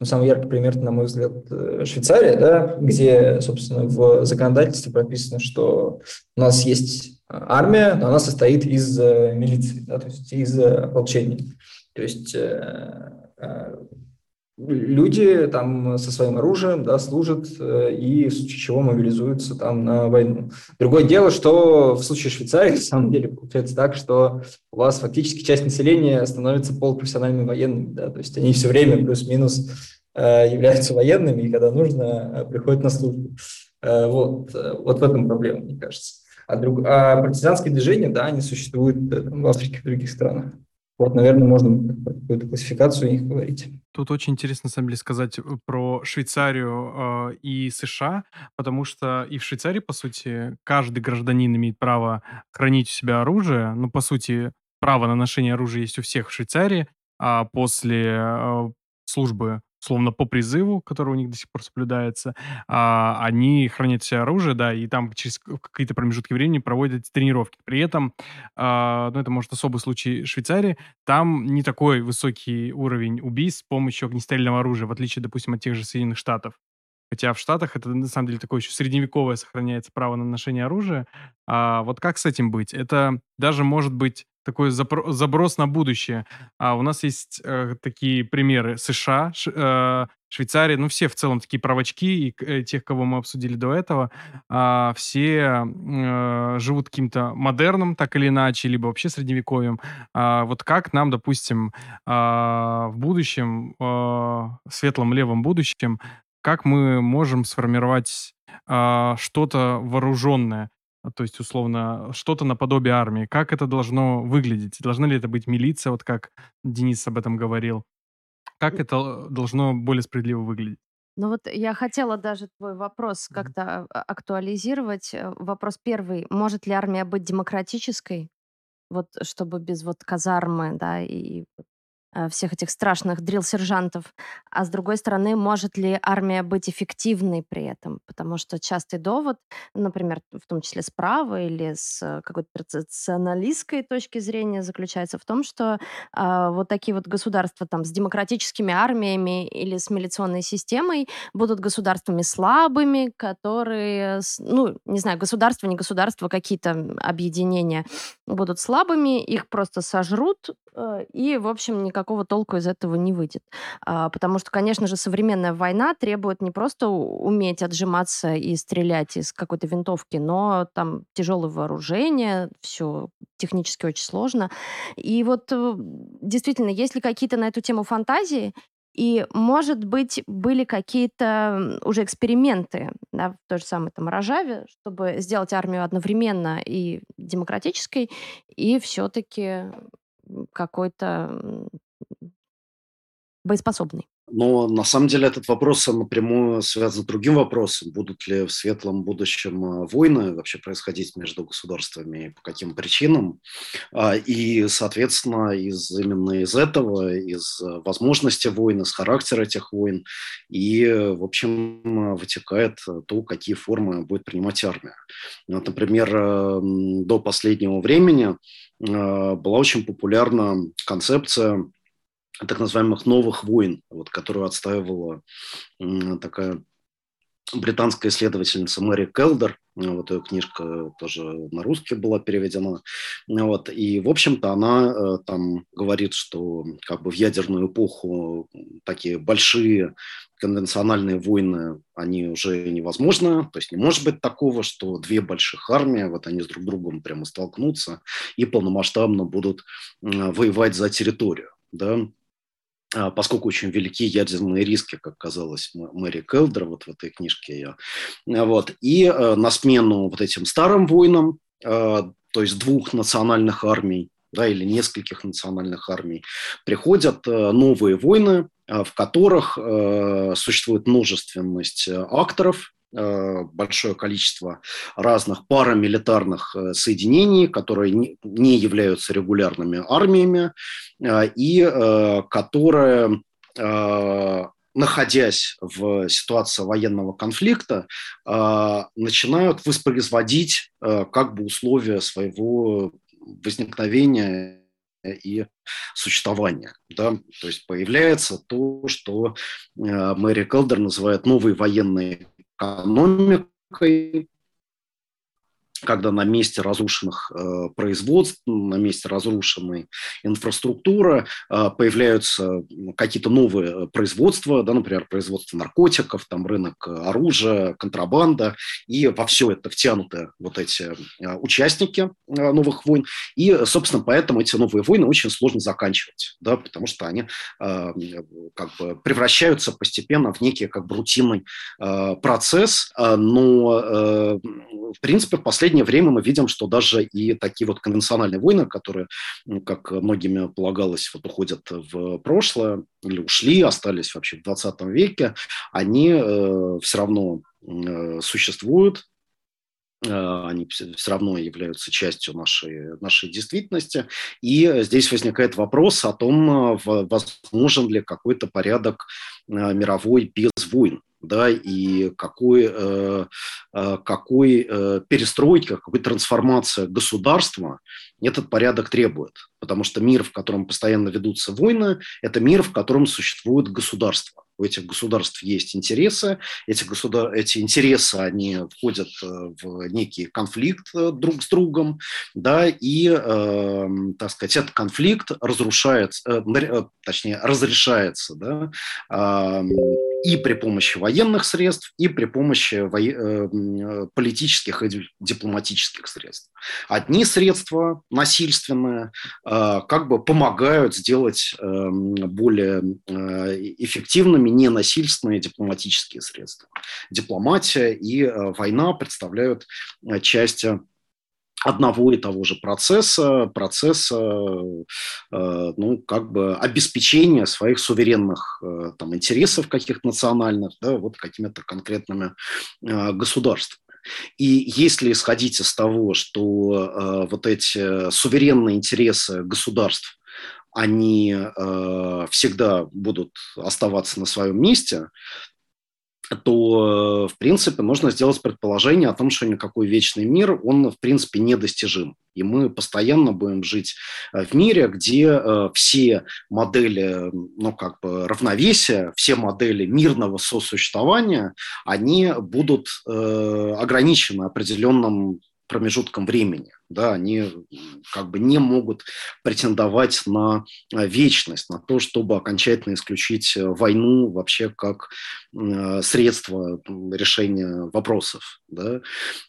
ну, самый яркий пример, на мой взгляд, э, Швейцария, да, где, собственно, в законодательстве прописано, что у нас есть армия, но она состоит из э, милиции, да, то есть из ополчения. То есть э, люди там со своим оружием да, служат и в случае чего мобилизуются там на войну. Другое дело, что в случае Швейцарии, (laughs) на самом деле, получается так, что у вас фактически часть населения становится полупрофессиональными военными, да, то есть они все время плюс-минус э, являются военными, и когда нужно, э, приходят на службу. Э, вот, вот в этом проблема, мне кажется. А, друг, а партизанские движения, да, они существуют в Африке и других странах. Вот, наверное, можно какую-то классификацию их говорить. Тут очень интересно, на самом деле, сказать про Швейцарию э, и США, потому что и в Швейцарии, по сути, каждый гражданин имеет право хранить у себя оружие. Ну, по сути, право на ношение оружия есть у всех в Швейцарии, а после э, службы словно по призыву, который у них до сих пор соблюдается, а, они хранят все оружие, да, и там через какие-то промежутки времени проводят тренировки. При этом, а, ну, это, может, особый случай Швейцарии, там не такой высокий уровень убийств с помощью огнестрельного оружия, в отличие, допустим, от тех же Соединенных Штатов. Хотя в Штатах это на самом деле такое еще средневековое сохраняется право на ношение оружия. А вот как с этим быть? Это даже может быть такой заброс на будущее. А у нас есть э, такие примеры США, Ш, э, Швейцария, ну все в целом такие правочки, и э, тех, кого мы обсудили до этого, э, все э, живут каким-то модерном, так или иначе, либо вообще средневековьем. А вот как нам, допустим, э, в будущем, э, светлом левом будущем, как мы можем сформировать э, что-то вооруженное? А, то есть, условно, что-то наподобие армии. Как это должно выглядеть? Должна ли это быть милиция, вот как Денис об этом говорил? Как это должно более справедливо выглядеть? Ну вот я хотела даже твой вопрос как-то а, актуализировать. Э, вопрос первый. Может ли армия быть демократической? Вот чтобы без вот казармы, да, и всех этих страшных дрил-сержантов, а с другой стороны, может ли армия быть эффективной при этом? Потому что частый довод, например, в том числе справа или с э, какой-то традиционалистской точки зрения, заключается в том, что э, вот такие вот государства там с демократическими армиями или с милиционной системой будут государствами слабыми, которые, ну, не знаю, государства, не государства, какие-то объединения будут слабыми, их просто сожрут, Э, и, в общем, никакого толку из этого не выйдет. А, потому что, конечно же, современная война требует не просто уметь отжиматься и стрелять из какой-то винтовки, но там тяжелое вооружение, все технически очень сложно. И вот э, действительно, есть ли какие-то на эту тему фантазии, и, может быть, были какие-то уже эксперименты да, в той же самой там Рожаве, чтобы сделать армию одновременно и демократической, и все-таки какой-то боеспособный. Но на самом деле этот вопрос напрямую связан с другим вопросом. Будут ли в светлом будущем э, войны вообще происходить между государствами и по каким причинам? А, и, соответственно, из, именно из этого, из э, возможности войны, с характера этих войн, и, в общем, вытекает то, какие формы будет принимать армия. Вот, например, до последнего времени была очень популярна концепция так называемых новых войн, вот, которую отстаивала такая британская исследовательница Мэри Келдер, вот ее книжка тоже на русский была переведена, вот, и, в общем-то, она э, там говорит, что как бы в ядерную эпоху такие большие конвенциональные войны, они уже невозможны, то есть не может быть такого, что две больших армии, вот они с друг другом прямо столкнутся и полномасштабно будут воевать за территорию, да, поскольку очень велики ядерные риски, как казалось Мэри Келдер вот в этой книжке ее. Вот. И э, на смену вот этим старым войнам, э, то есть двух национальных армий, да, или нескольких национальных армий, приходят э, новые войны, в которых существует множественность акторов, Э, большое количество разных парамилитарных э, соединений, которые не являются регулярными армиями э, и которые находясь в ситуации военного конфликта, начинают воспроизводить как бы условия своего возникновения и существования. Да? То есть появляется то, что Мэри Келдер называет новой военной экономикой, когда на месте разрушенных э, производств, на месте разрушенной инфраструктуры э, появляются какие-то новые производства, да, например, производство наркотиков, там рынок оружия, контрабанда, и во все это втянуты вот эти э, участники э, новых войн, и, собственно, поэтому эти новые войны очень сложно заканчивать, да, потому что они э, как бы превращаются постепенно в некий как бы рутинный э, процесс, э, но, э, в принципе, в последние последнее время мы видим, что даже и такие вот конвенциональные войны, которые, как многими полагалось, вот уходят в прошлое или ушли, остались вообще в 20 веке, они э, все равно э, существуют, э, они все равно являются частью нашей, нашей действительности. И здесь возникает вопрос о том, возможен ли какой-то порядок мировой без войн да, и какой, э, э, какой э, перестройки, какой трансформации государства этот порядок требует. Потому что мир, в котором постоянно ведутся войны, это мир, в котором существует государство. У этих государств есть интересы, эти, государ... эти интересы, они входят в некий конфликт друг с другом, да, и, э, так сказать, этот конфликт разрушается, э, точнее, разрешается, да, э, и при помощи военных средств, и при помощи э, политических и дипломатических средств. Одни средства насильственные э, как бы помогают сделать более э, эффективными ненасильственные дипломатические средства. Дипломатия и война представляют части одного и того же процесса, процесса, э, ну, как бы обеспечения своих суверенных э, там, интересов каких-то национальных, да, вот какими-то конкретными э, государствами. И если исходить из того, что вот эти суверенные интересы государств, они всегда будут оставаться на своем месте, то, в принципе, можно сделать предположение о том, что никакой вечный мир, он, в принципе, недостижим. И мы постоянно будем жить э, в мире, где э, все модели, ну, как бы равновесия, все модели мирного сосуществования, они будут э, ограничены определенным промежутком времени. Да, они как бы не могут претендовать на э, вечность, на то, чтобы окончательно исключить э, войну вообще как средство решения вопросов. Да?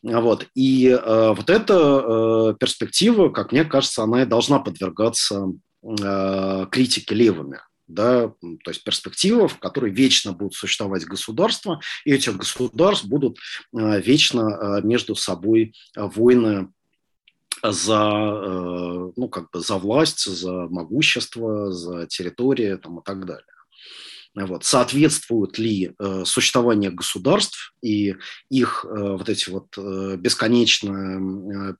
Вот. И э, вот эта э, перспектива, как мне кажется, она и должна подвергаться э, критике левыми да, то есть перспектива, в которой вечно будут существовать государства, и этих государств будут э, вечно э, между собой э, войны за, ну, как бы за власть, за могущество, за территорию там, и так далее. Вот. Соответствует ли э, существование государств и их э, вот эти вот э, бесконечные,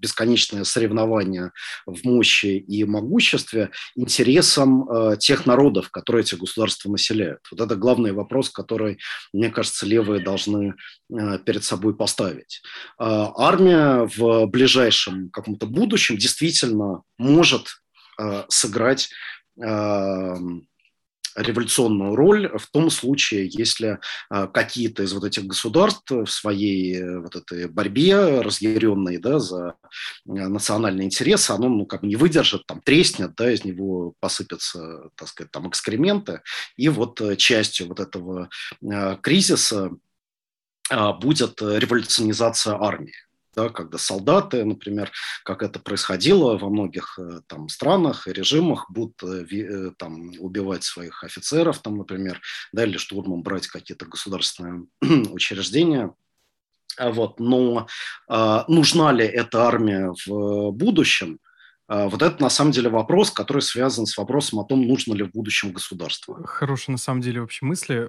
бесконечные соревнования в мощи и могуществе интересам э, тех народов, которые эти государства населяют? Вот это главный вопрос, который, мне кажется, левые должны э, перед собой поставить. Э, армия в ближайшем каком-то будущем действительно может сыграть революционную роль в том случае, если а, какие-то из вот этих государств в своей э, вот этой борьбе разъяренной да, за э, национальные интересы, оно ну, как бы не выдержит, там треснет, да, из него посыпятся, так сказать, там экскременты, и вот э, частью вот этого кризиса а, будет революционизация армии да, когда солдаты, например, как это происходило во многих э, там странах и режимах, будут э, э, там убивать своих офицеров, там, например, да, или штурмом брать какие-то государственные (clears throat) учреждения. А вот, но а, нужна ли эта армия в будущем? А, вот это на самом деле вопрос, который связан с вопросом о том, нужно ли в будущем государство. Хорошие на самом деле вообще мысли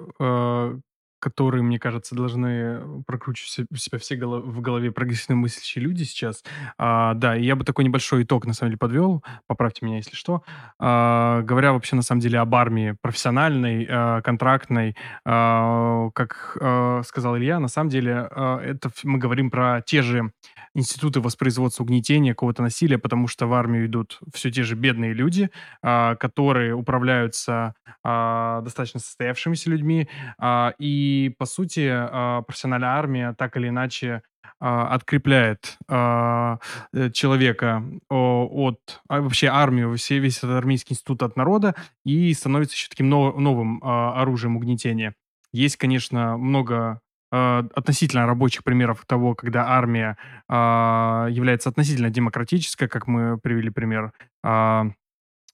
которые, мне кажется, должны прокручивать у себя все в голове прогрессивно мыслящие люди сейчас. А, да, и я бы такой небольшой итог, на самом деле, подвел. Поправьте меня, если что. А, говоря вообще, на самом деле, об армии профессиональной, а, контрактной, а, как а, сказал Илья, на самом деле, это мы говорим про те же институты воспроизводства угнетения, какого-то насилия, потому что в армию идут все те же бедные люди, которые управляются достаточно состоявшимися людьми, а, и и, по сути, а, профессиональная армия так или иначе а, открепляет а, э, человека от вообще армию, все, весь этот армейский институт от народа и становится еще таким новым оружием угнетения. Есть, конечно, много относительно рабочих примеров того, когда армия является относительно демократической, как мы привели пример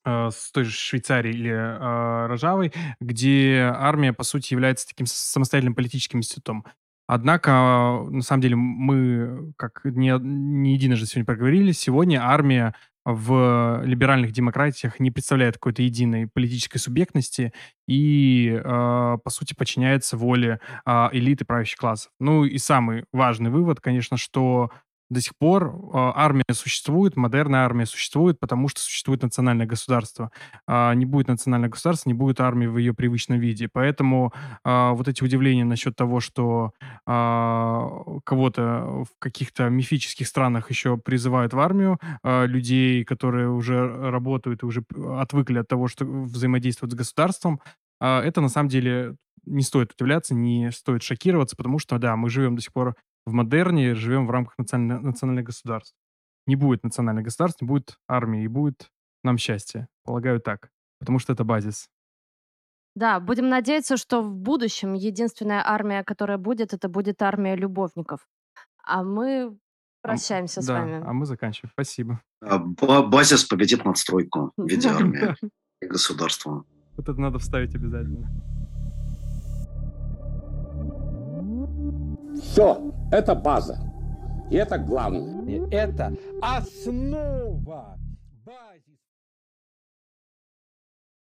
Э, с той же Швейцарией или э, Рожавой, где армия, по сути, является таким самостоятельным политическим институтом. Однако, на самом деле, мы, как не, не единожды сегодня проговорили, сегодня армия в либеральных демократиях не представляет какой-то единой политической субъектности и, э, по сути, подчиняется воле э, элиты правящих классов. Ну и самый важный вывод, конечно, что до сих пор а, армия существует, модерная армия существует, потому что существует национальное государство. А, не будет национального государства, не будет армии в ее привычном виде. Поэтому а, вот эти удивления насчет того, что кого-то в каких-то мифических странах еще призывают в армию, людей, которые уже работают и уже отвыкли от того, что взаимодействуют с государством, это на самом деле не стоит удивляться, не стоит шокироваться, потому что, да, мы живем до сих пор в модерне живем в рамках национальных, национальных государств. Не будет национальных государств, не будет армии, и будет нам счастье. Полагаю так. Потому что это базис. Да, будем надеяться, что в будущем единственная армия, которая будет, это будет армия любовников. А мы прощаемся а, с да, вами. А мы заканчиваем. Спасибо. А, базис победит надстройку в виде (laughs) армии и государства. Вот это надо вставить обязательно. Все, это база. И это главное. И это основа